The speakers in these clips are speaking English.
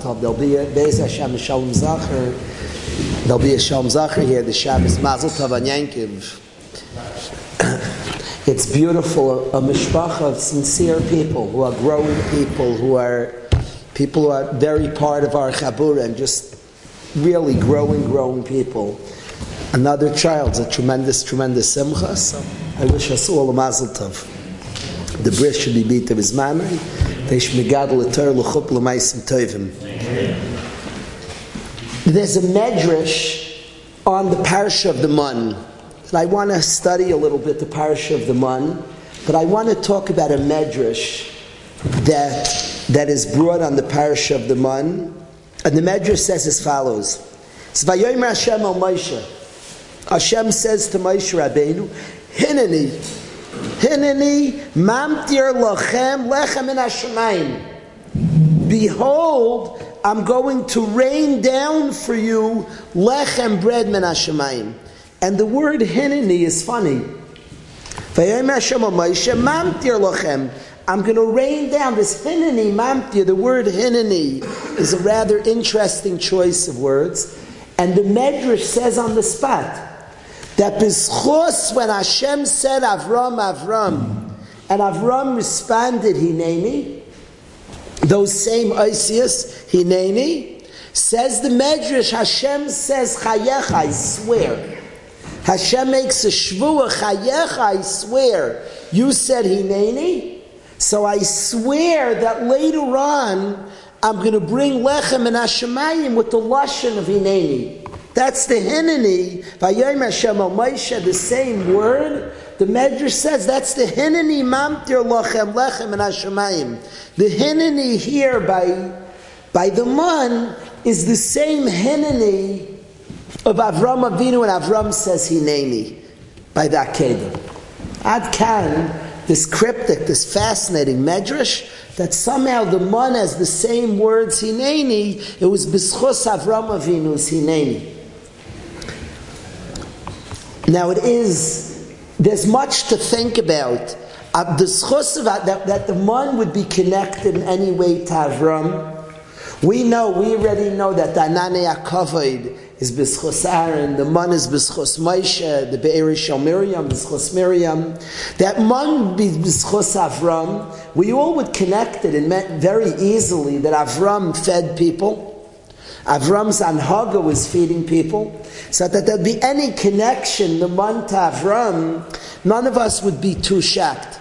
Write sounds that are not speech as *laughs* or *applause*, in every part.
tov. There'll be a Beis Hashem Shalom Zacher. There'll be a Shalom Zacher here, the Shabbos Mazel Tov on Yankiv. *coughs* It's beautiful, a mishpacha of sincere people who are growing people, who are people who are very part of our chabura and just really growing, growing people. Another child's a tremendous, tremendous simcha. So I wish us all a mazel tov. The bris should be beat of his. They should be gadol eter l'chup l'maisim tovim. There's a medrash on the parsha of the Mun. And I want to study a little bit the parsha of the Mun, but I want to talk about a medrash that, that is brought on the parsha of the Mun. And the medrash says as follows. It's Hashem. Hashem says to Moshe Rabbeinu, Hineni, Hineni, mamtir lachem lechem in Hashemayim. Behold, I'm going to rain down for you lechem bread min Hashemayim. And the word hineni is funny. I'm going to rain down this hineni mamtir. The word hineni is a rather interesting choice of words. And the Medrash says on the spot that Bizchos, when Hashem said Avram, Avram, and Avram responded, Hineni, those same Isius, Hineni, says the Medrash, Hashem says Chayecha, I swear. Hashem makes a shvua, chayecha, I swear. You said hineni, so I swear that later on I'm going to bring lechem and Hashemayim with the lashon of hineni. That's the hineni. Vayayim Hashem Moshe, the same word. The Medrash says that's the hineni mamtir lachem lechem and Hashemayim. The hineni here by by the man is the same hineni of Avram Avinu, and Avram says Hineni by the Akedah. Ad Kan, this cryptic, this fascinating medrash, that somehow the man has the same words Hineni, it was Bischus Avram Avinu's Hineni. Now it is, there's much to think about. Uh, the that, that the man would be connected in any way to Avram. We know, we already know that the Anane Akavoid is Bischos Aaron, the man is Bischos Moshe, the Shal Miriam, Bischos Miriam. That man be Bischos Avram. We all would connect it and very easily that Avram fed people. Avram's Anhaga was feeding people. So that there'd be any connection, the man to Avram, none of us would be too shocked.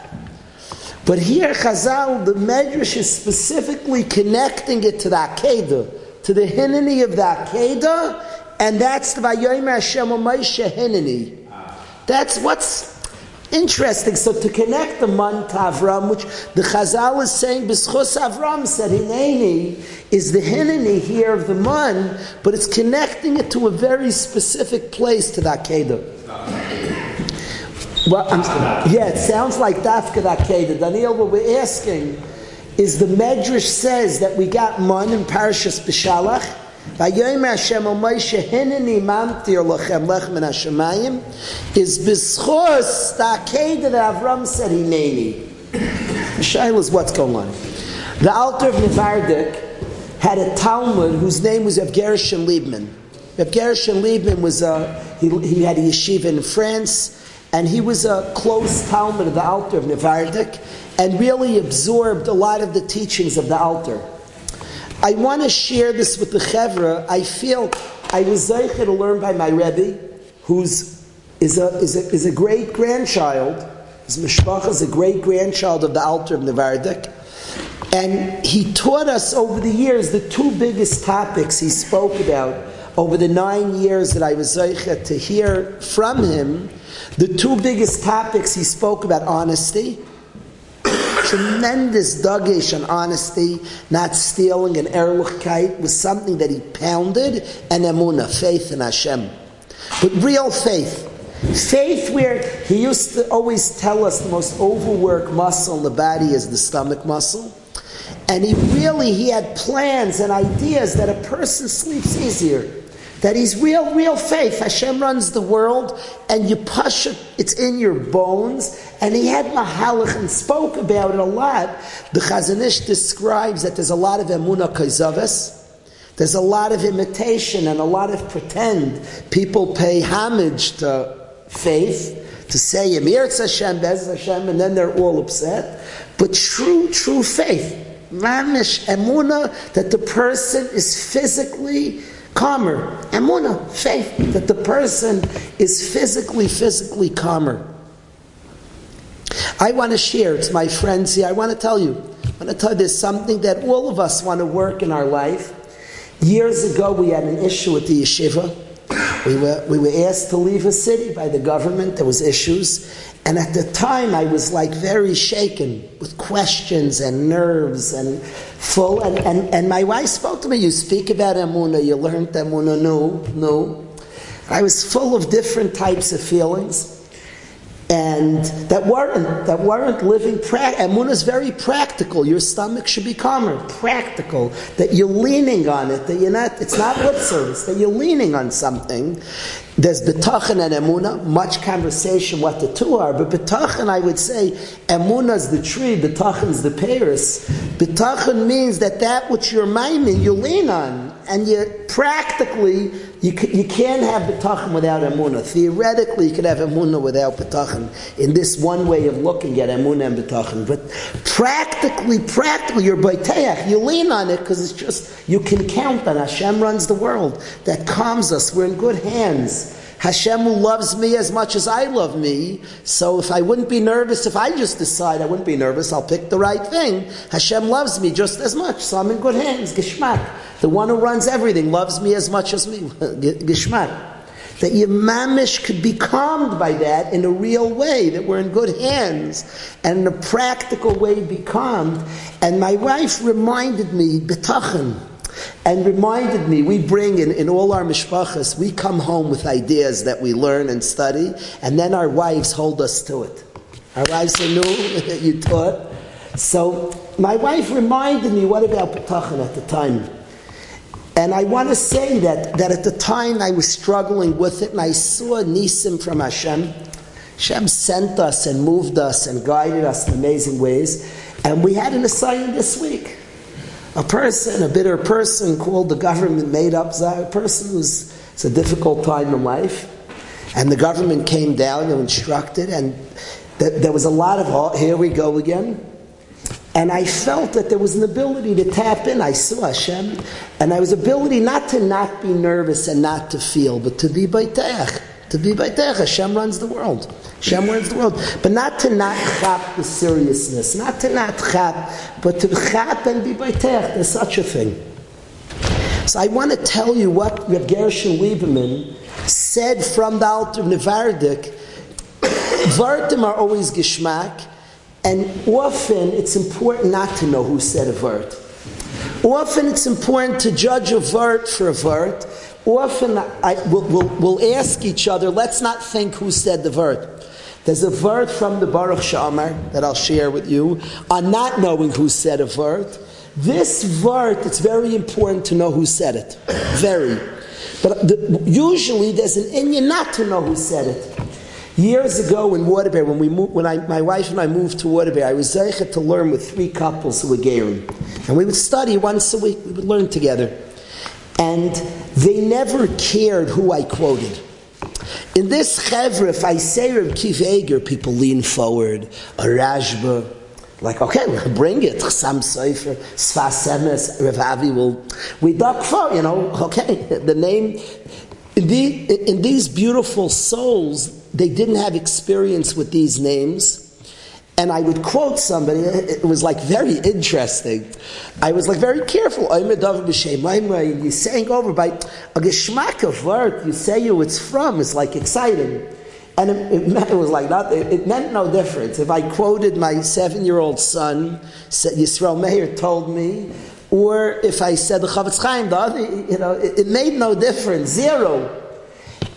But here, Chazal, the Medrash is specifically connecting it to the Akedah, to the Hineni of the Akedah, and that's the Vayomer Hashem Moshe Hineni. That's what's interesting. So to connect the man to Avram, which the Chazal is saying, B'schus Avram said Hineni, is the Hineni here of the man, but it's connecting it to a very specific place to the Akedah. Well, um, yeah, it sounds like Dafka Akeda. Daniel, what we're asking is the Medrash says that we got man in Parashas B'Shalach. Vayoyim Hashem al Moshe hineni mamtir lachem lechem Hashemayim is that Avram said hineni. The shaila is what's going on. The Alter of Nevardik had a Talmud whose name was Rav Gershon Liebman. Rav Liebman was a, he, he had a yeshiva in France and he was a close Talmud of the Alter of Nevardik, and really absorbed a lot of the teachings of the Alter. I want to share this with the Chevra. I feel I was zeicher to learn by my Rebbe, who's is a, is a, is a great grandchild. His mishpacha is a great grandchild of the Alter of Nevardik. And he taught us over the years the two biggest topics he spoke about over the nine years that I was zeicher to hear from him the two biggest topics he spoke about honesty, tremendous dagish on honesty, not stealing, and erlichkeit was something that he pounded, and emuna, faith in Hashem. But real faith. Faith where he used to always tell us the most overworked muscle in the body is the stomach muscle. And he really, he had plans and ideas that a person sleeps easier that he's real, real faith. Hashem runs the world, and you push it, it's in your bones. And he had mahalach and spoke about it a lot. The Chazon Ish describes that there's a lot of emuna kaizavis. There's a lot of imitation and a lot of pretend. People pay homage to faith, to say Emir Hashem, Bez Hashem, and then they're all upset. But true, true faith, mamish emuna, that the person is physically calmer. Emuna, faith, that the person is physically, physically calmer. I want to share, it's my friends here, I want to tell you, I want to tell you there's something that all of us want to work in our life. Years ago, we had an issue with the yeshiva. We were, we were asked to leave a city by the government. There was issues. And at the time, I was like very shaken with questions and nerves and full. And, and, and my wife spoke to me, you speak about Emuna, you learned Emuna, no, no. I was full of different types of feelings and that weren't that weren't living. Pra- Emunah is very practical. Your stomach should be calmer, practical. That you're leaning on it. That you're not. It's not lip service. That you're leaning on something. There's betachin and emuna. Much conversation what the two are, but betachin I would say emuna is the tree, betachin is the pears. Betachin means that that which you're miming, you lean on, and you practically you, you can't have betachin without emuna. Theoretically, you could have emuna without betachin. In this one way of looking at emuna and betachin, but practically, practically, you're baiteach. You lean on it because it's just you can count on Hashem runs the world. That calms us. We're in good hands. Hashem loves me as much as I love me. So if I wouldn't be nervous, if I just decide I wouldn't be nervous, I'll pick the right thing. Hashem loves me just as much, so I'm in good hands. Gishmak. The one who runs everything loves me as much as me. *laughs* Gishmak. That your mamish could be calmed by that in a real way, that we're in good hands, and in a practical way be calmed. And my wife reminded me, betachin, and reminded me we bring in, in all our mishpachas, we come home with ideas that we learn and study, and then our wives hold us to it. Our wives say, No, *laughs* you taught. So my wife reminded me, what about Petachin at the time? And I want to say that, that at the time I was struggling with it, and I saw Nisim from Hashem. Hashem sent us and moved us and guided us in amazing ways. And we had an assignment this week a person, a bitter person called the government made up a person who's it's a difficult time in life. And the government came down and instructed, and th- there was a lot of, oh, here we go again. And I felt that there was an ability to tap in. I saw Hashem, and I was ability not to not be nervous and not to feel, but to be baitech. To be baitech. Hashem runs the world. Hashem runs the world. But not to not chap the seriousness, not to not chap, but to chap and be baitech. There's such a thing. So I want to tell you what Reb Gershon Lieberman said from the Alter of Nevardik. Vartim are always geschmack, and often it's important not to know who said a vert. Often it's important to judge a vert for a vert. Often I, we'll, we'll, we'll ask each other, let's not think who said the vert. There's a word from the Baruch She'amar that I'll share with you on not knowing who said a word. This word, it's very important to know who said it. Very. But the, usually there's an Indian not to know who said it. Years ago in Waterbury, when, we moved, when I, my wife and I moved to Waterbury, I was zeichet to learn with three couples who were Gerim. And we would study once a week, we would learn together. And they never cared who I quoted. In this chevra, if I say Reb Kiv people lean forward. A Rashba, like, okay, bring it. Chasam Sofer, Sfas Emes, Rav Avi will, we duck for, you know, okay, *laughs* the name. In, the, in these beautiful souls, they didn't have experience with these names and I would quote somebody, it was like very interesting. I was like very careful. You're saying over by a geschmack of word, you say you it's from, it's like exciting. And it, it, meant, it was like that, it, it, meant no difference. If I quoted my seven year old son, Yisrael Meir told me, or if I said the Chofetz Chaim, the other, you know, it made no difference, zero.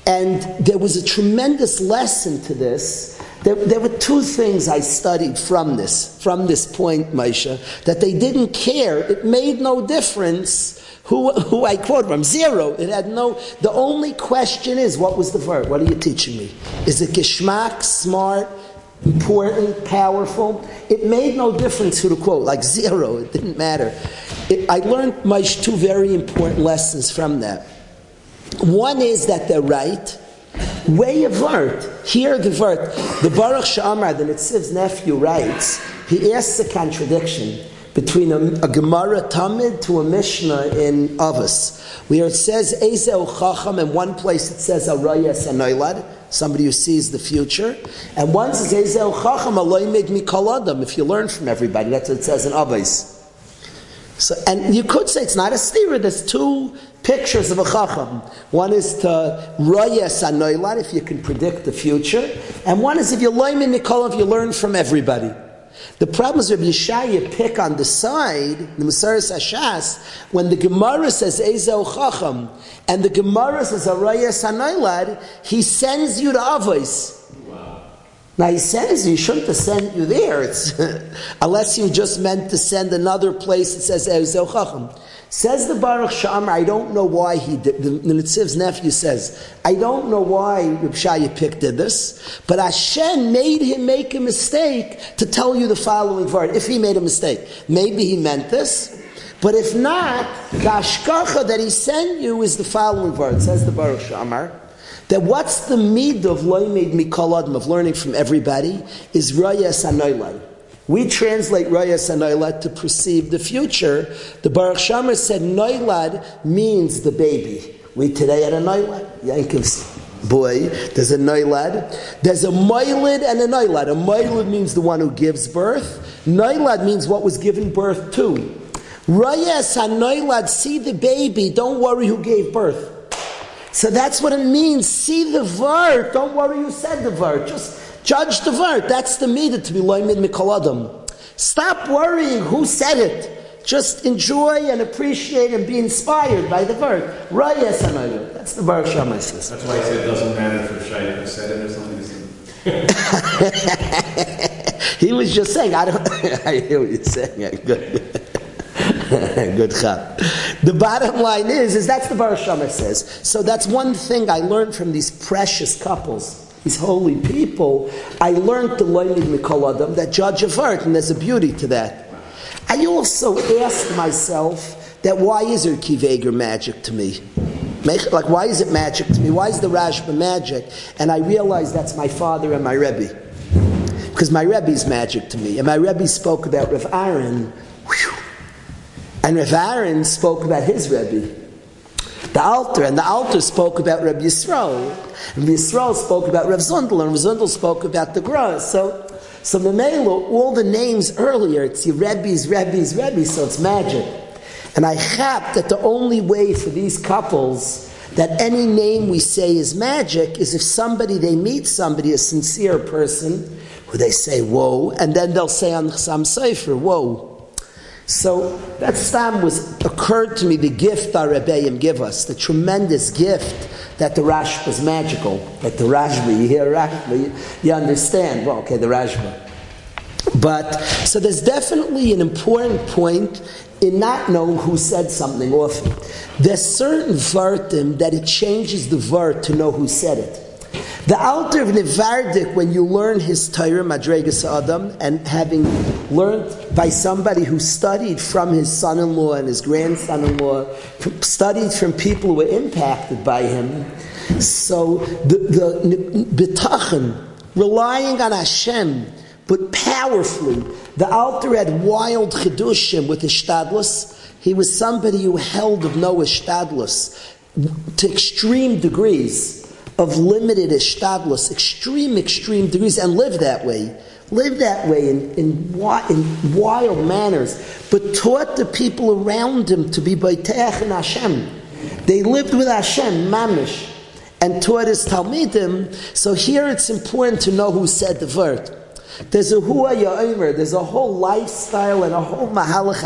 And there was a tremendous lesson to this there, there, were two things I studied from this, from this point, Moshe, that they didn't care. It made no difference who, who I quote from. Zero. It had no, the only question is, what was the verb? What are you teaching me? Is it geschmack, smart, important, powerful? It made no difference who to quote, like zero. It didn't matter. it, I learned my two very important lessons from that. One is that they're right. Way of vert. Here the vert. The Baruch She'amar, the Nitziv's nephew, writes, he asks a contradiction between a, a Gemara Tamid to a Mishnah in Avos, where it says Ezeu Chacham, in one place it says Arayas Anoilad, somebody who sees the future, and one says Ezeu Chacham Aloy Mikol Adam, if you learn from everybody, that's what it says in Avos. So, and you could say it's not a stira. There's two pictures of a chacham. One is to royes anoilat, if you can predict the future, and one is if you learn in Mikol, if you learn from everybody. The problem is Rabbi Yeshaya Pick on the side, the Masaris Ashas, when the Gemara says Ezeu Chacham, and the Gemara says Araya Sanailad, he sends you to Avos. Now he says he shouldn't have sent you there. It's, *laughs* unless you just meant to send another place that says Ezeu Chacham. Says the Baruch She'amar, I don't know why he did, the, the Nitziv's nephew says, I don't know why Reb Shaya Pick did this, but Hashem made him make a mistake to tell you the following word, if he made a mistake. Maybe he meant this, but if not, the ashkacha that he sent you is the following word, says the Baruch She'amar, that what's the mid of loimed mikol of learning from everybody, is rayas anoilai. We translate Rayas and to perceive the future. The Baruch Shamar said Noilad means the baby. We today had a Noilad. Yankov's boy, there's a Noilad. There's a Moilid and a Noilad. A Moilid means the one who gives birth. Noilad means what was given birth to. Rayas and see the baby, don't worry who gave birth. So that's what it means. See the vert. Don't worry you said the vert. Just Judge the word. That's the midah to be loymid mikoladam. Stop worrying who said it. Just enjoy and appreciate and be inspired by the word. Rayas anayu. That's the Baruch She'amar says. That's why I said it doesn't matter if Shai who said it or something. *laughs* *laughs* he was just saying, I don't, *laughs* I hear what you're saying. *laughs* Good. Chap. The bottom line is, is that's the Baruch She'amar says. So that's one thing I learned from these precious couples these holy people, I learned learn in Mikol Adam that judge of art, and there's a beauty to that. I also asked myself that why is there Kiveger magic to me? Like, why is it magic to me? Why is the Rashba magic? And I realized that's my father and my Rebbe. Because my Rebbe's magic to me. And my Rebbe spoke about Rav Aaron. Whew, and Rav Aaron spoke about his Rebbe the Alter, and the Alter spoke about Reb Yisrael. And Yisrael spoke about Reb Zundel, and Reb Zundel spoke about the Gra. So, so Memelo, all the names earlier, it's your Rebbe's, Rebbe's, Rebbe's, so it's magic. And I chap that the only way for these couples that any name we say is magic is if somebody, they meet somebody, a sincere person, who they say, whoa, and then they'll say on some Sefer, whoa. So that stam was occurred to me the gift our Rebbeim give us, the tremendous gift that the Rashba is magical, that the Rashba, you hear Rashba, you, you understand, well, okay, the Rashba. But, so there's definitely an important point in not knowing who said something often. There's certain vertim that it changes the vert to know who said it. The Alter of Nevardik, when you learn his Torah, Madregas Adam, and having learned by somebody who studied from his son-in-law and his grandson-in-law, studied from people who were impacted by him, so the, the bitachon, relying on Hashem, but powerfully, the Alter had wild chidushim with his shtadlus. He was somebody who held of no ishtadlus to extreme degrees of limited ishtadlus, extreme, extreme degrees, and live that way. Live that way in, in, in wild manners, but taught the people around him to be Baitech and Hashem. They lived with Hashem, Mamish, and taught his Talmidim. So here it's important to know who said the word. There's a Hua Ya'omer, there's a whole lifestyle and a whole Mahalach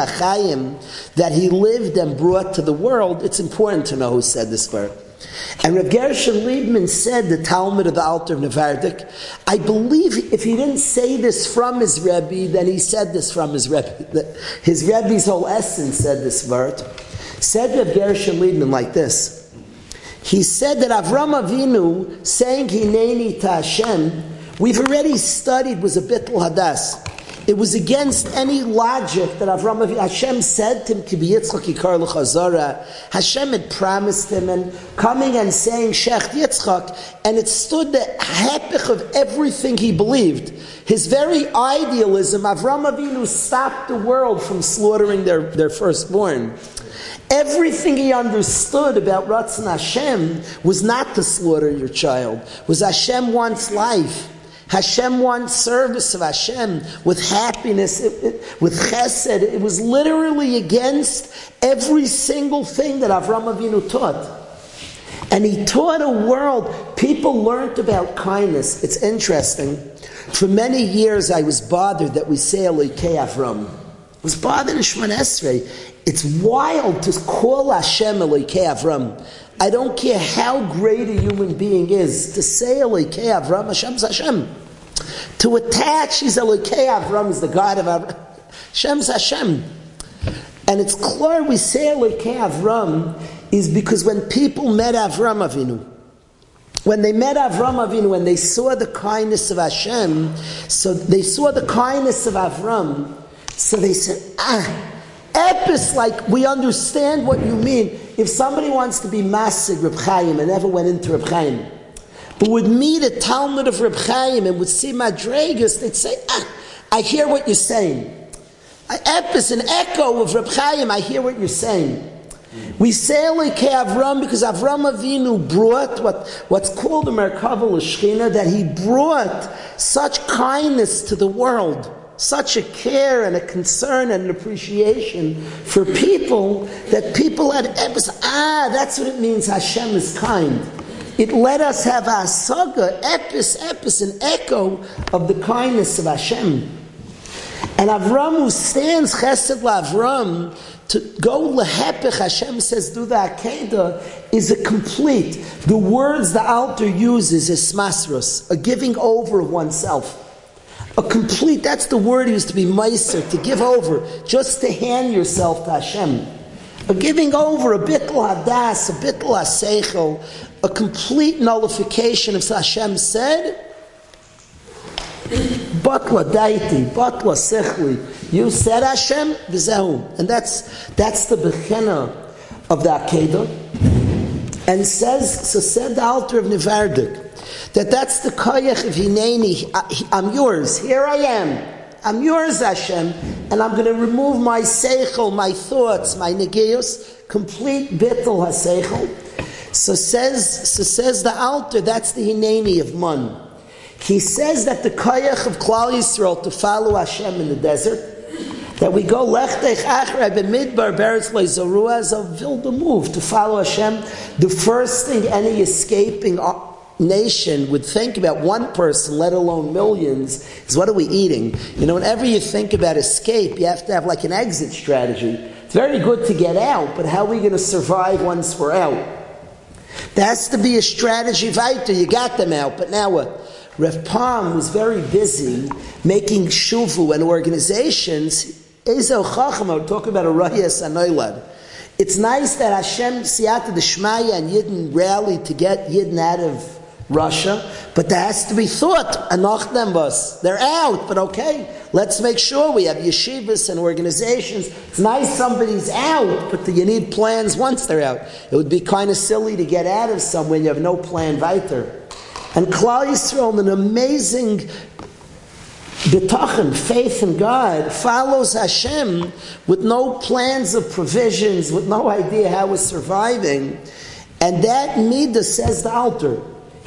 that he lived and brought to the world. It's important to know who said this word. And Rav Gershon Liebman said, the Talmud of the Alter of Nevardik, I believe if he didn't say this from his Rebbe, then he said this from his Rebbe. His Rebbe's whole essence said this word. Said Rav Gershon Liebman like this. He said that Avram Avinu saying Hineni to Hashem, we've already studied was a bittul hadas. It was against any logic that Avram Hashem said to him, Ki Yitzchak yikar l'chazara. Hashem had promised him and coming and saying Shecht Yitzchak, and it stood the hepich of everything he believed. His very idealism, Avram Avinu stopped the world from slaughtering their, their firstborn. Everything he understood about Ratzon Hashem was not to slaughter your child, was Hashem wants life. Hashem wants service of Hashem with happiness, with chesed. It was literally against every single thing that Avram Avinu taught. And he taught a world, people learned about kindness. It's interesting. For many years I was bothered that we say Elikei Avram. I was bothered in Shemon Esrei. It's wild to call Hashem Elikei Avram. I don't care how great a human being is, to say Elikei Avram, Hashem's Hashem. To attach He's Elikei Avram is the God of Avram. Hashem's Hashem. And it's clear we say Elikei Avram is because when people met Avram Avinu, when they met Avram Avinu, when they saw the kindness of Hashem, so they saw the kindness of Avram, so they said, ah, Epis, like we understand what you mean. If somebody wants to be Masig Reb Chaim and never went into Reb Chaim, but would meet a Talmud of Reb Chaim and would see Madregas, they'd say, ah, I hear what you're saying. Epis, an echo of Reb Chaim, I hear what you're saying. We say like Avram because Avram Avinu brought what, what's called a Merkava L'Shchina, that he brought such kindness to the world such a care and a concern and an appreciation for people that people had ah that's what it means Hashem is kind. It let us have a saga epis epis an echo of the kindness of Hashem. And Avram who stands chesed Avram to go lehepech Hashem says do the akedah is a complete the words the Alter uses is smasros a giving over of oneself a complete, that's the word used to be meiser, to give over, just to hand yourself to Hashem. A giving over, a bitl hadas, a bitl haseichel, a complete nullification of Hashem said, Batla daiti, batla sechli. You said Hashem, v'zehu. And that's, that's the bechena of the Akedah. And says, so said the Alter of Nevardik, that that's the koyach of hineni. Uh, I'm yours. Here I am. I'm yours, Hashem, and I'm going to remove my seichel, my thoughts, my negeus, complete bittul haseichel. So says, so says the Alter. That's the hineni of man. He says that the koyach of Klal Yisrael to follow Hashem in the desert. That we go lechtech achrei b'midbar beretz leizorua as a vilda move to follow Hashem. The first thing any escaping uh, nation would think about one person, let alone millions, is what are we eating? You know, whenever you think about escape, you have to have like an exit strategy. It's very good to get out, but how are we going to survive once we're out? There has to be a strategy fighter. You got them out, but now uh, what? Rev Pam was very busy making shuvu and organizations. Ezel Chacham, talking about a Rayas Anoilad. It's nice that Hashem Siyata the Shmaya and Yidden rally to get Yidden out of Russia, but there has to be thought. Anoch them. They're out, but okay. Let's make sure we have yeshivas and organizations. It's nice somebody's out, but you need plans once they're out. It would be kind of silly to get out of somewhere you have no plan weiter. And Klal Yisrael, an amazing bitachon, faith in God, follows Hashem with no plans of provisions, with no idea how we're surviving. And that midah says the Alter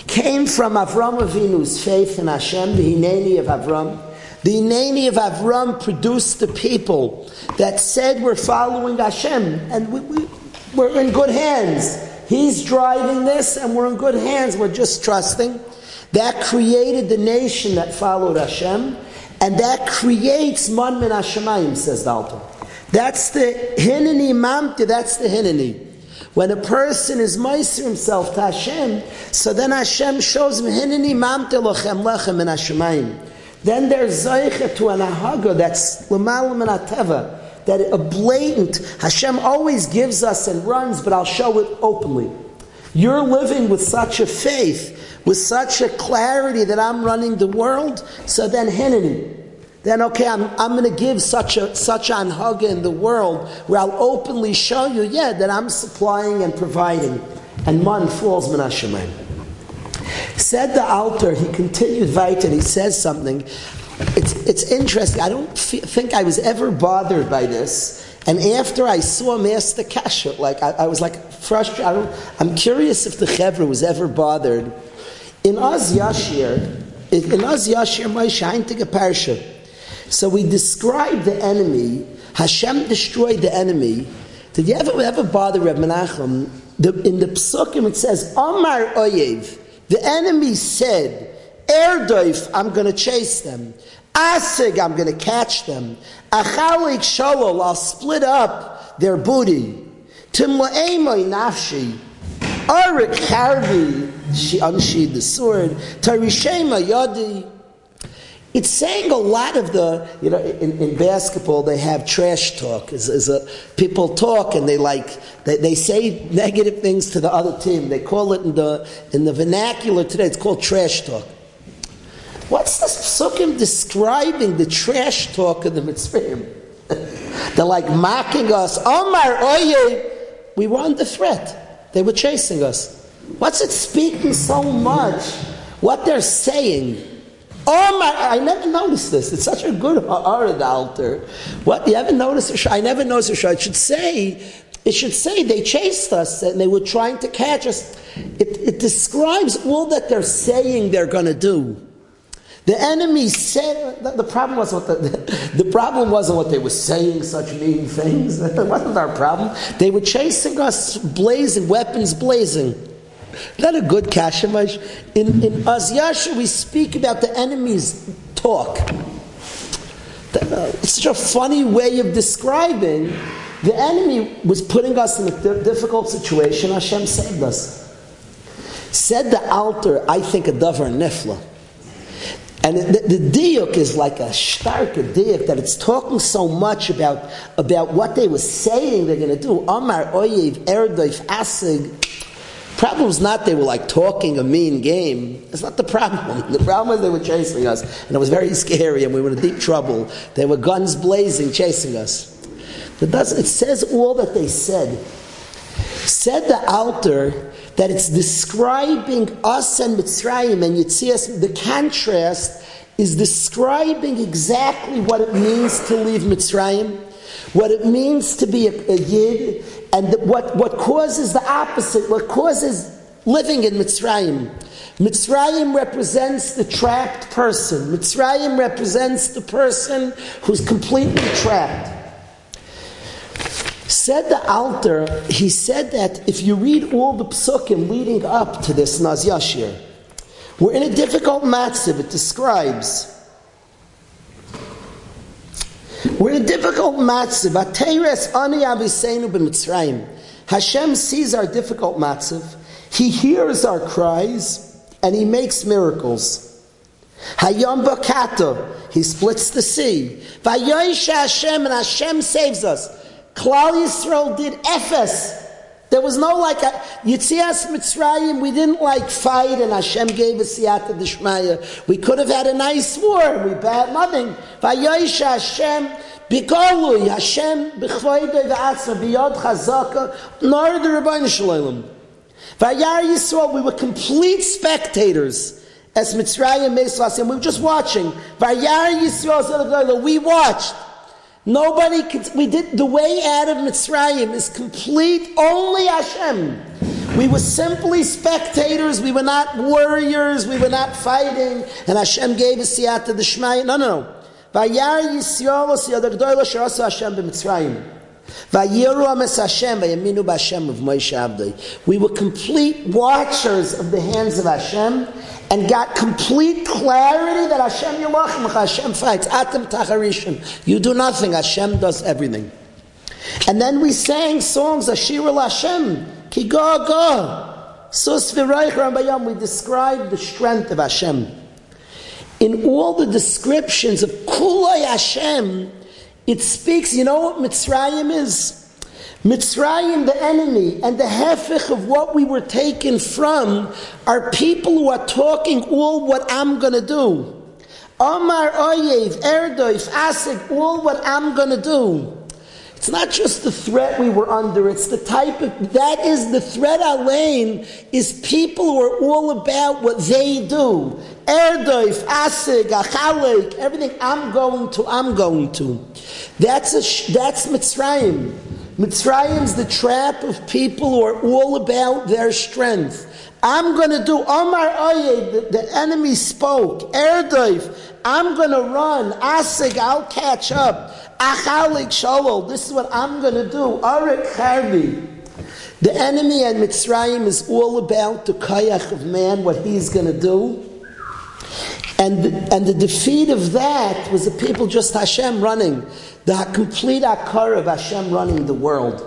came from Avram Avinu's faith in Hashem, the Hineni of Avram. The Hineni of Avram produced the people that said we're following Hashem and we, we, we're in good hands. He's driving this and we're in good hands. We're just trusting. That created the nation that followed Hashem and that creates Man Min Hashemayim, says Dalton. That's the Hineni Mamti, that's the Hineni. When a person is meiser himself to Hashem, so then Hashem shows him, Hineni mamte lochem lechem in Hashemayim. Then there's zeicha to an ahaga that's and ateva, that a blatant, Hashem always gives us and runs, but I'll show it openly. You're living with such a faith, with such a clarity that I'm running the world, so then Hineni. then okay, I'm, I'm going to give such a such an hug in the world where I'll openly show you, yeah, that I'm supplying and providing. And man falls minashemayim. Said the Alter, he continued weiter, he says something. It's, it's interesting. I don't f- think I was ever bothered by this. And after I saw Master Kasha, like I, I, was like frustrated. I'm curious if the Chevra was ever bothered. In Oz Yashir, in Oz Yashir, Moshe Heintige Parsha, so we describe the enemy. Hashem destroyed the enemy. Did you ever, ever bother Reb Menachem? The, in the psukim it says, Amar Oyev, the enemy said, Erdoif, I'm going to chase them. Asig, I'm going to catch them. Achalik Sholol, I'll split up their booty. Timlaemoi Nafshi, Arik Harvi, she unsheathed the sword. Tarishema Yadi, it's saying a lot of the, you know, in, in basketball they have trash talk. Is a, people talk and they like, they, they say negative things to the other team. They call it in the, in the vernacular today, it's called trash talk. What's this psukim describing the trash talk of the mitzvahim? *laughs* They're like mocking us. Omar, oye, we were under threat. They were chasing us. What's it speaking so much? What they're saying Oh my, I never noticed this. It's such a good art altar. What, you ever notice it? I never noticed. It should say, it should say they chased us and they were trying to catch us. It, it describes all that they're saying they're going to do. The enemy said, the, the problem wasn't what the, the problem wasn't what they were saying, such mean things. *laughs* That wasn't our problem. They were chasing us, blazing, weapons blazing. Not a good kashamash. In, in Azyasha, we speak about the enemy's talk. Uh, it's such a funny way of describing. The enemy was putting us in a difficult situation. Hashem saved us. Said the Alter, I think a davar nifla. And the, the diuk is like a stark diuk that it's talking so much about, about what they were saying they're going to do. Amar oyev erdoif asig Problem is not they were like talking a mean game. It's not the problem. *laughs* The problem is they were chasing us, and it was very scary, and we were in deep trouble. There were guns blazing, chasing us. It, does, it says all that they said. Said the Alter that it's describing us and Mitzrayim and Yitzias. The contrast is describing exactly what it means to leave Mitzrayim, what it means to be a, a Yid, and what, what causes the opposite, what causes living in Mitzrayim. Mitzrayim represents the trapped person. Mitzrayim represents the person who's completely trapped. Said the Alter, he said that if you read all the psukim leading up to this Naz Yashir, we're in a difficult matziv. It describes we're in a difficult matziv. Hashem sees our difficult matziv. He hears our cries, and He makes miracles. Hayom b'kato. He splits the sea. Vayoisha Hashem, and Hashem saves us. Klal Yisrael did Ephes. There was no like a Yitzias Mitzrayim. We didn't like fight, and Hashem gave us siyata d'shmaya. We could have had a nice war. We bad nothing. Vayoisha Hashem bigolui Hashem b'chvoidei v'atzma biyod chazaka nor the Rebbeinu Shalom. Vayar Yisrael. We were complete spectators. As Mitzrayim Meslas, and we were just watching. Vayar Yisrael. We watched. Nobody could, we did, the way out of Mitzrayim is complete, only Hashem. We were simply spectators, we were not warriors, we were not fighting, and Hashem gave us siyata the Shmai. No, no, no. Avdei. We were complete watchers of the hands of Hashem, and got complete clarity that Hashem Yelachim, Hashem fights. Atem Tacharishim. You do nothing, Hashem does everything. And then we sang songs, Ashir Hashem, Ki Go Go. Sus Rambayam, we described the strength of Hashem. In all the descriptions of Kulay Hashem, it speaks, you know what Mitzrayim is? Mitzrayim, the enemy, and the hefich of what we were taken from are people who are talking all what I'm going to do. Omar Oyev, Erdoif, Asik, all what I'm going to do. It's not just the threat we were under, it's the type of, that is the threat Alain, is people who are all about what they do. Erdoif, Asig, Achalik, everything I'm going to, I'm going to. That's a, that's Mitzrayim. Mitzrayim's the trap of people who are all about their strength. I'm going to do Omar Oye, the, the enemy spoke. Erdoif, I'm going to run. Asig, I'll catch up. Achalik Shalol, this is what I'm going to do. Arik Harbi. The enemy at Mitzrayim is all about the kayach of man, what he's going to do. And and the defeat of that was the people just Hashem running. The complete akar of Hashem running the world.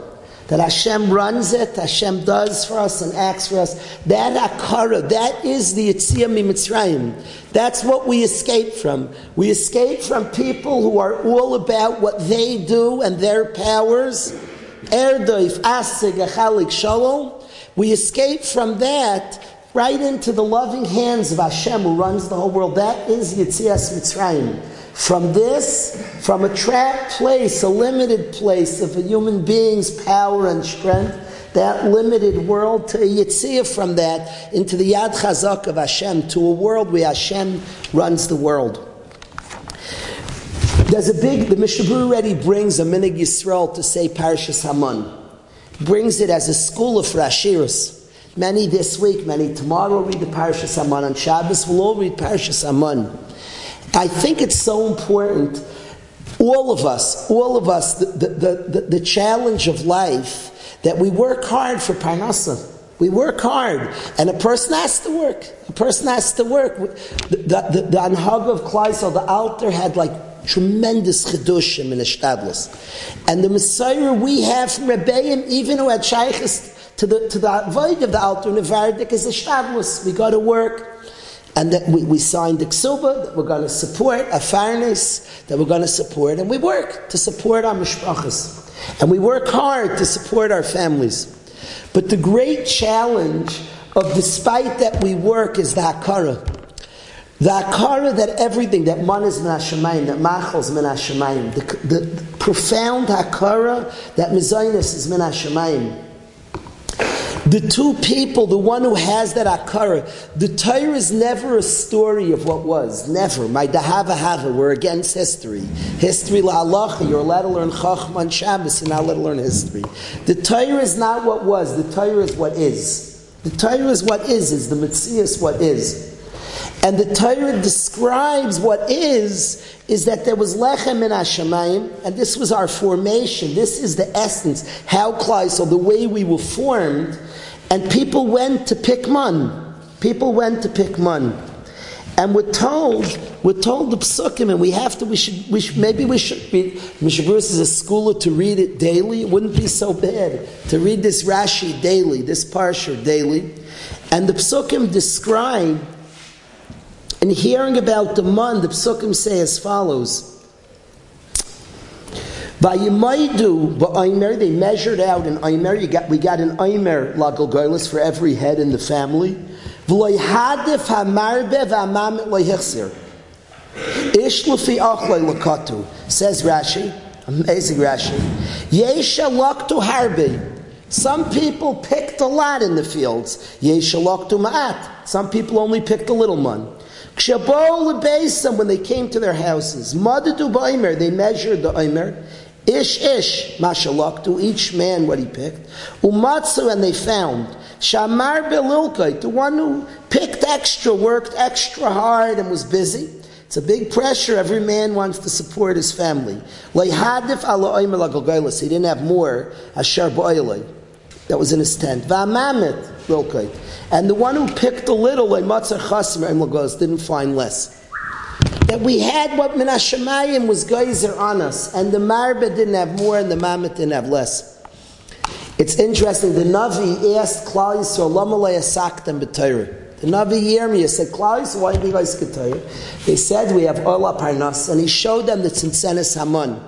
That Hashem runs it, Hashem does for us and acts for us. That akara, that is the Yitzias Mitzrayim. That's what we escape from. We escape from people who are all about what they do and their powers. Erdoif, Asig, Achalik, Shalom. We escape from that right into the loving hands of Hashem who runs the whole world. That is Yitzias Mitzrayim. From this, from a trapped place, a limited place of a human being's power and strength, that limited world to a yitzia from that into the Yad Chazak of Hashem, to a world where Hashem runs the world. There's a big, the Mishabur already brings a Minig Yisrael to say Parashas Haman. Brings it as a school of Rashiris. Many this week, many tomorrow read the Parashas Haman. On Shabbos, we'll all read Parashas Haman. I think it's so important, all of us, all of us, the, the, the, the challenge of life, that we work hard for Parnasa. We work hard, and a person has to work. A person has to work. The, the, the, the Anhag of Kleisel, the Alter had like tremendous chedushim in Ishtadlis. And the Messiah we have from Rebbeim, even who had shaykhs to the, to the void of the Alter Vardik, is Ishtadlis. We got to work and that we, we signed the ksuba that we're going to support a fairness that we're going to support, and we work to support our mishpachas, and we work hard to support our families. But the great challenge of despite that we work is the hakara. The hakara that everything, that man is min that machal is min the, the, the profound hakara that mizainis is min the two people, the one who has that akara, the Torah is never a story of what was. Never. My dahava hava, we're against history. History la halacha, you're allowed to learn chachman Shabbos, you're not allowed to learn history. The Torah is not what was, the Torah is what is. The Torah is what is, is the Metzias what is. And the Torah describes what is, is that there was lechem in Hashemayim, and this was our formation. This is the essence, how Kleisel, the way we were formed, and people went to pick mun. People went to pick mun. And we're told, we're told the psukim, and we have to, we should, we should maybe we should read, Mishaburus is a schooler to read it daily. It wouldn't be so bad to read this Rashi daily, this Parsha daily. And the psukim describe, and hearing about the mun, the psukim say as follows. Vayimaidu ba'aymer, they measured out an aymer, you got, we got an aymer lagalgoilis for every head in the family. V'loyhadif hamarbe v'amamit loyhechsir. Ish l'fi achloi lakatu, says Rashi, amazing Rashi. Yesha laktu harbe. Some people picked a lot in the fields. Yesha laktu ma'at. Some people only picked a little one. When they came to their houses, Madadu ba'aymer, they measured the aymer. Ish ish mashalak to each man what he picked. Umatsu and they found Shamar belilkai, the one who picked extra, worked extra hard and was busy. It's a big pressure. Every man wants to support his family. He didn't have more. Ashar That was in his tent. Va'amamit lilkai. And the one who picked a little, like matzah chasmer didn't find less that we had what Minashamayim was geyser on us, and the Marba didn't have more and the Mamet didn't have less. It's interesting, the Navi asked Klal Yisrael, Lama Saktam B'Torah. The Navi Yirmiyah said, Yisrael, why do you guys get They said, we have Ola Parnas, and he showed them the Tzintzenes Haman.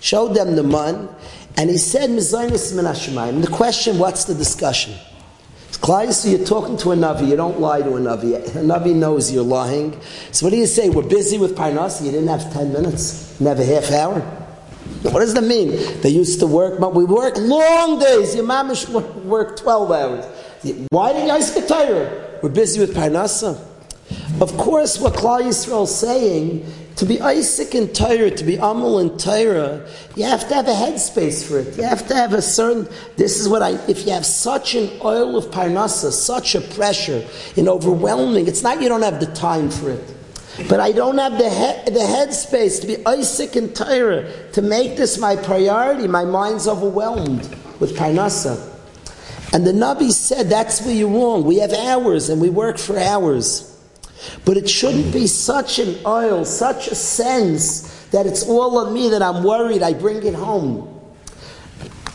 Showed them the Man, and he said, Minashamayim. The question, what's the discussion? Klai you're talking to a Navi, you don't lie to a Navi. A Navi knows you're lying. So what do you say? We're busy with Parnas, you didn't have 10 minutes, Never half hour. What does that mean? They used to work, but we work long days. Your mamish work 12 hours. Why did you guys get tired? We're busy with Parnasa. Of course, what Klal Yisrael is saying to be Isaac and Torah, to be Amal and Torah, you have to have a headspace for it. You have to have a certain. This is what I. If you have such an oil of parnasa, such a pressure, in overwhelming, it's not you don't have the time for it. But I don't have the he, the headspace to be Isaac and Torah to make this my priority. My mind's overwhelmed with parnasa. And the Nabi said, that's where you're wrong. We have hours and we work for hours. But it shouldn't be such an oil, such a sense that it's all on me that I'm worried, I bring it home.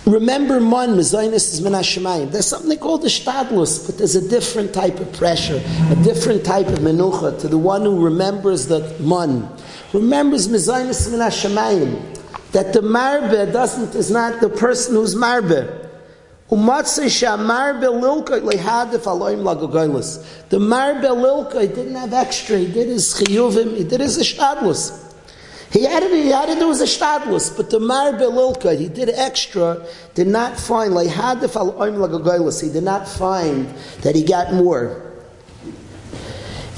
Remember man, mezainis is min There's something called the shtadlus, but there's a different type of pressure, a different type of menucha to the one who remembers that man. Remembers mezainis min That the marbe doesn't, is not the person who's marbe. The Mar Belilka didn't have extra. He did his chiyuvim. He did his ishtadlus. He to, he had to do his ishtadlus, but the Mar Belilka, he did extra, did not find, like hadif al lagagoylus, he did not find that he got more.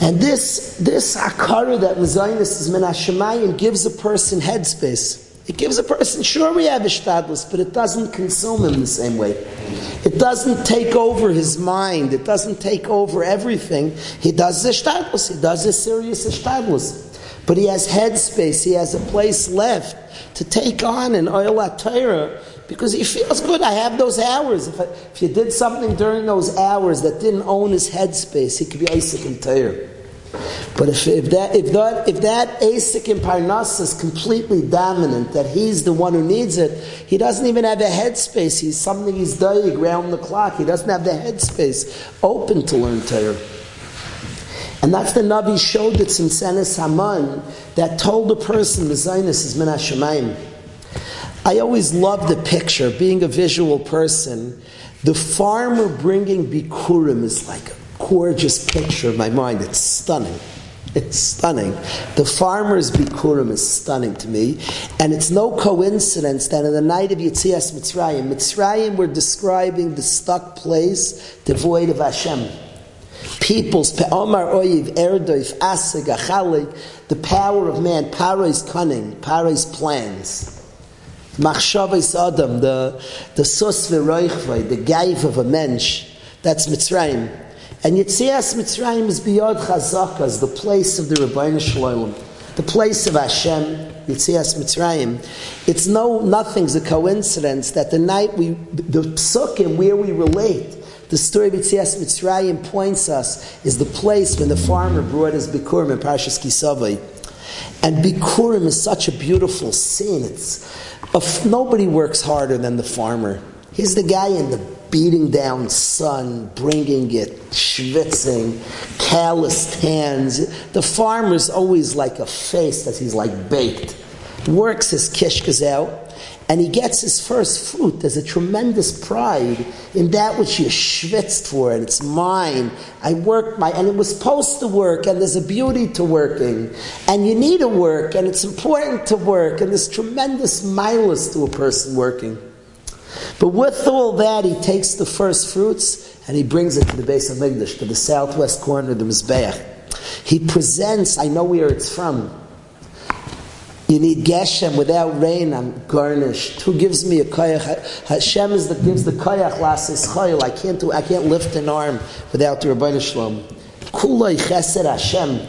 And this, this akara that Mazainis is min gives a person headspace. It gives a person, sure we have ishtadlus, but it doesn't consume him the same way. It doesn't take over his mind. It doesn't take over everything. He does ishtadlus. He does a serious ishtadlus. But he has headspace. He has a place left to take on an oil Torah because he feels good. I have those hours. If, I, if you did something during those hours that didn't own his headspace, he could be Isaac and Torah. But if, if that if that if that Asik in Parnas is completely dominant, that he's the one who needs it, he doesn't even have a headspace. He's something he's dying around the clock. He doesn't have the headspace open to learn Torah. And that's the Navi showed it in Senes Haman that told the person the Zionist is Menashemayim. I always love the picture, being a visual person. The farmer bringing bikurim is like gorgeous picture of my mind. It's stunning. It's stunning. The farmer's Bikurim is stunning to me. And it's no coincidence that in the night of Yitzias Mitzrayim, Mitzrayim were describing the stuck place devoid of Hashem. People's Omar Oyiv, Erdoif, Asig, Achalik, the power of man, Paro's cunning, Paro's plans. Machshavas Adam, the, the Sus the gaiv of a mensch, that's Mitzrayim. And Yitzias Mitzrayim is beyond Chazakas, the place of the Ribbono Shel Olam, the place of Hashem, Yitzias Mitzrayim. It's no, nothing's a coincidence that the night we, the psukim where we relate, the story of Yitzias Mitzrayim points us is the place when the farmer brought his Bikurim in Parshas Ki Savo. And Bikurim is such a beautiful scene. It's, nobody works harder than the farmer. He's the guy in the beating down sun, bringing it, schwitzing, calloused hands. The farmer's always like a face that he's like baked. Works his kishkas out, and he gets his first fruit. There's a tremendous pride in that which you schwitzed for, and it's mine. I worked my, and it was supposed to work, and there's a beauty to working, and you need to work, and it's important to work, and there's tremendous milas to a person working. But with all that, he takes the first fruits and he brings it to the Beis HaMikdash, to the southwest corner of the Mizbeach. He presents, I know where it's from. You need Geshem. Without rain, I'm garnished. Who gives me a koyach? Hashem is that gives the koyach lasis chayil. I can't do. I can't lift an arm without the Ribbono Shel Olam. Kulay chesed Hashem.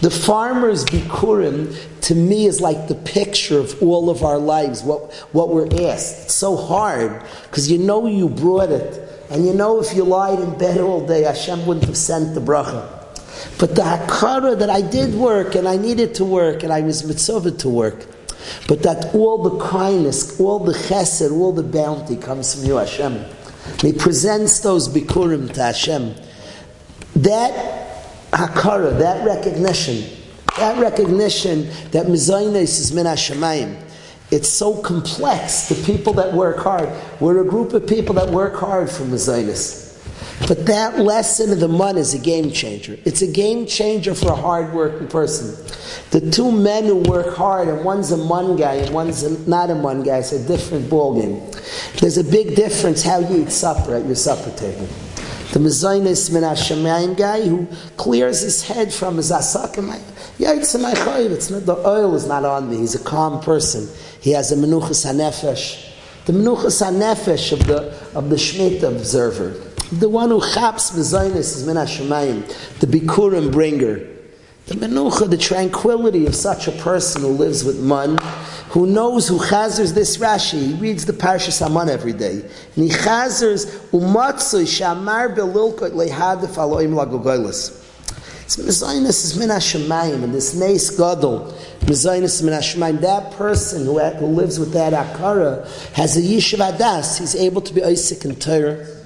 The farmer's bikurim to me is like the picture of all of our lives, what, what we're asked. It's so hard because you know you brought it. And you know if you lied in bed all day, Hashem wouldn't have sent the bracha. But the hakara that I did work and I needed to work and I was mitzvah to work. But that all the kindness, all the chesed, all the bounty comes from you, Hashem. He presents those bikurim to Hashem. That hakara, that recognition, that recognition that mizaynes is min hashemayim. It's so complex. The people that work hard, we're a group of people that work hard for mizaynes. But that lesson of the mun is a game changer. It's a game changer for a hard-working person. The two men who work hard, and one's a mun guy and one's a, not a mun guy, it's a different ballgame. There's a big difference how you eat supper at your supper table. The Mezainis Min HaShemayim guy who clears his head from his asakim. Yeah, it's my chayiv. It's not, the oil is not on me. He's a calm person. He has a menuchas hanefesh. The menuchas hanefesh of the, of the Shemitah observer. The one who chaps Mezainis is Min HaShemayim. The Bikurim bringer. The menucha, the tranquility of such a person who lives with man, who knows who chazers this Rashi. He reads the Parsha Haman every day. And he chazers umatzui shamar belilkot lehadif aloim lagogoylis. It's Mezainis is min hashemayim, and this neis gadol, Mezainis min hashemayim, that person who, who lives with that akara has a yishuv adas, he's able to be Isaac and Torah.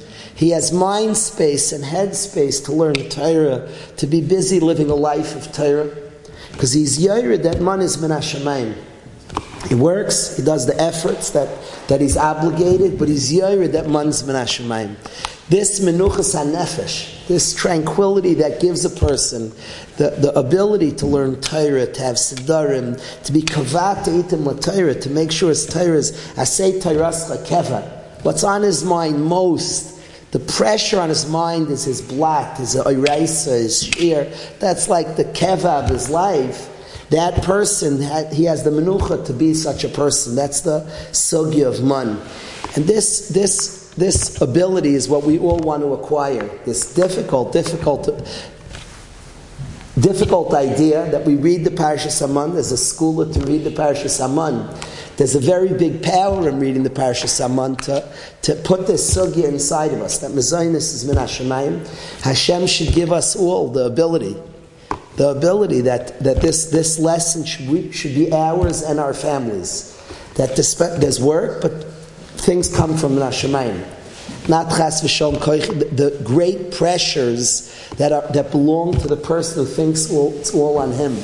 He has mind space and head space to learn Torah, to be busy living a life of Torah, because he's yared that man is min. He works, he does the efforts that, that he's obligated, but he's yared that man's min hashemayim. This menuchas hanefesh, this tranquility that gives a person the, the ability to learn Torah, to have siddurim, to be kavat itim Torah, to make sure his Torah is asay Torahscha keva. What's on his mind most the pressure on his mind is his black, his oiraisa, his shear. That's like the keva of his life. That person, he has the menucha to be such a person. That's the sugya of man. And this, this, this ability is what we all want to acquire. This difficult, difficult, difficult idea that we read the Parashas Haman. There's a school to read the Parashas Haman. There's a very big power in reading the Parashas Haman to, put this sugya inside of us. That Mezainis is min Hashemayim. Hashem should give us all the ability, the ability that, that this, this lesson should, we, should be ours and our families. That there's work, but things come from min. Not chas v'shalom the great pressures that, are, that belong to the person who thinks all, it's all on him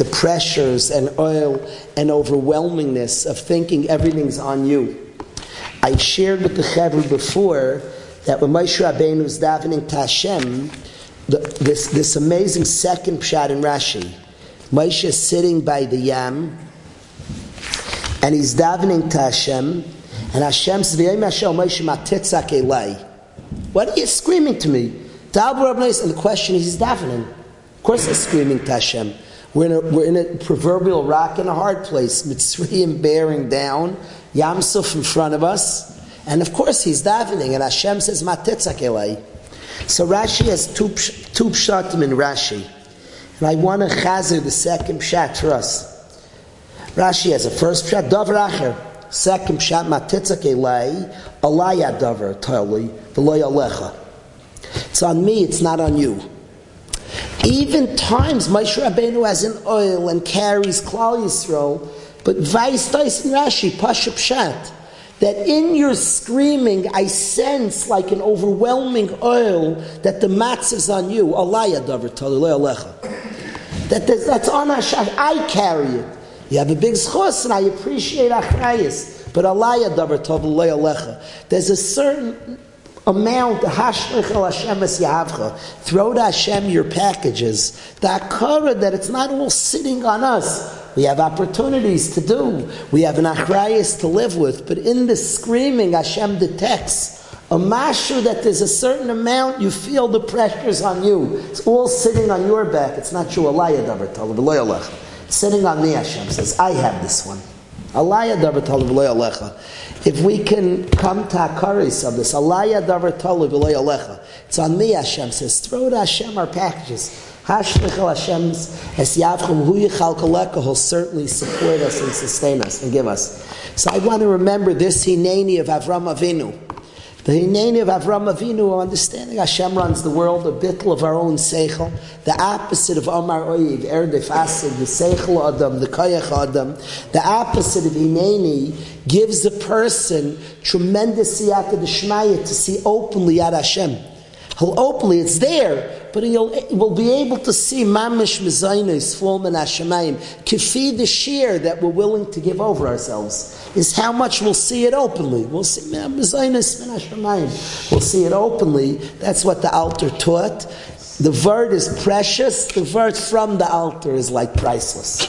the pressures and oil and overwhelmingness of thinking everything's on you. I shared with the Chevra before that when Moshe Rabbeinu was davening to Hashem, the, this, this amazing second pshat in Rashi, Moshe is sitting by the Yam, and he's davening to Hashem, and Hashem says, Hashem Moshe matitzak elai. What are you screaming to me? And the question is, he's davening. Of course he's screaming to Hashem. We're in a, we're in a proverbial rock and a hard place. *laughs* Mitzrayim bearing down, Yamsuf in front of us, and of course he's davening, and Hashem says, Matetzak elai. So Rashi has two, two pshatim in Rashi. And I want to chazer the second pshat for us. Rashi has a first pshat, Dover Acher. Second pshat, Matetzak elai, alaya Dover, Tali, V'loy Alecha. It's on me, it's not on you. Even times Moshe Rabbeinu has an oil and carries Klal Yisrael, but Vais Dyson Rashi, Pashup Shat, that in your screaming I sense like an overwhelming oil that the matz is on you. Alaya Davar Alecha. That that's on Hashem. I carry it. You have a big schos, and I appreciate Achrayas. But Alaya Davar Alecha. There's a certain amount, Hashlich Hashem es throw to Hashem your packages, the akara that it's not all sitting on us. We have opportunities to do. We have an achrayas to live with. But in the screaming, Hashem detects a mashu that there's a certain amount you feel the pressures on you. It's all sitting on your back. It's not you. It's sitting on me, Hashem says. I have this one. If we can come to Akaris of this. It's on me, Hashem says. Throw to Hashem our packages. Hashlichel Hashem's Es Yavchum Hu Yichal Koleka will certainly support us and sustain us and give us. So I want to remember this Hineni of Avram Avinu. The Hineni of Avram Avinu, understanding Hashem runs the world, a bittel of our own seichel, the opposite of Omar Oyiv, Erdef Asid, the seichel Adam, the koyach Adam, the opposite of Hineni gives a person tremendous siyata to see openly at Hashem. He'll openly, it's there, but he'll will be able to see mamish mezainis fall min hashemayim. Kifi the shear that we're willing to give over ourselves is how much we'll see it openly. We'll see mezainis min hashemayim. We'll see it openly. That's what the Alter taught. The word is precious. The word from the Alter is like priceless.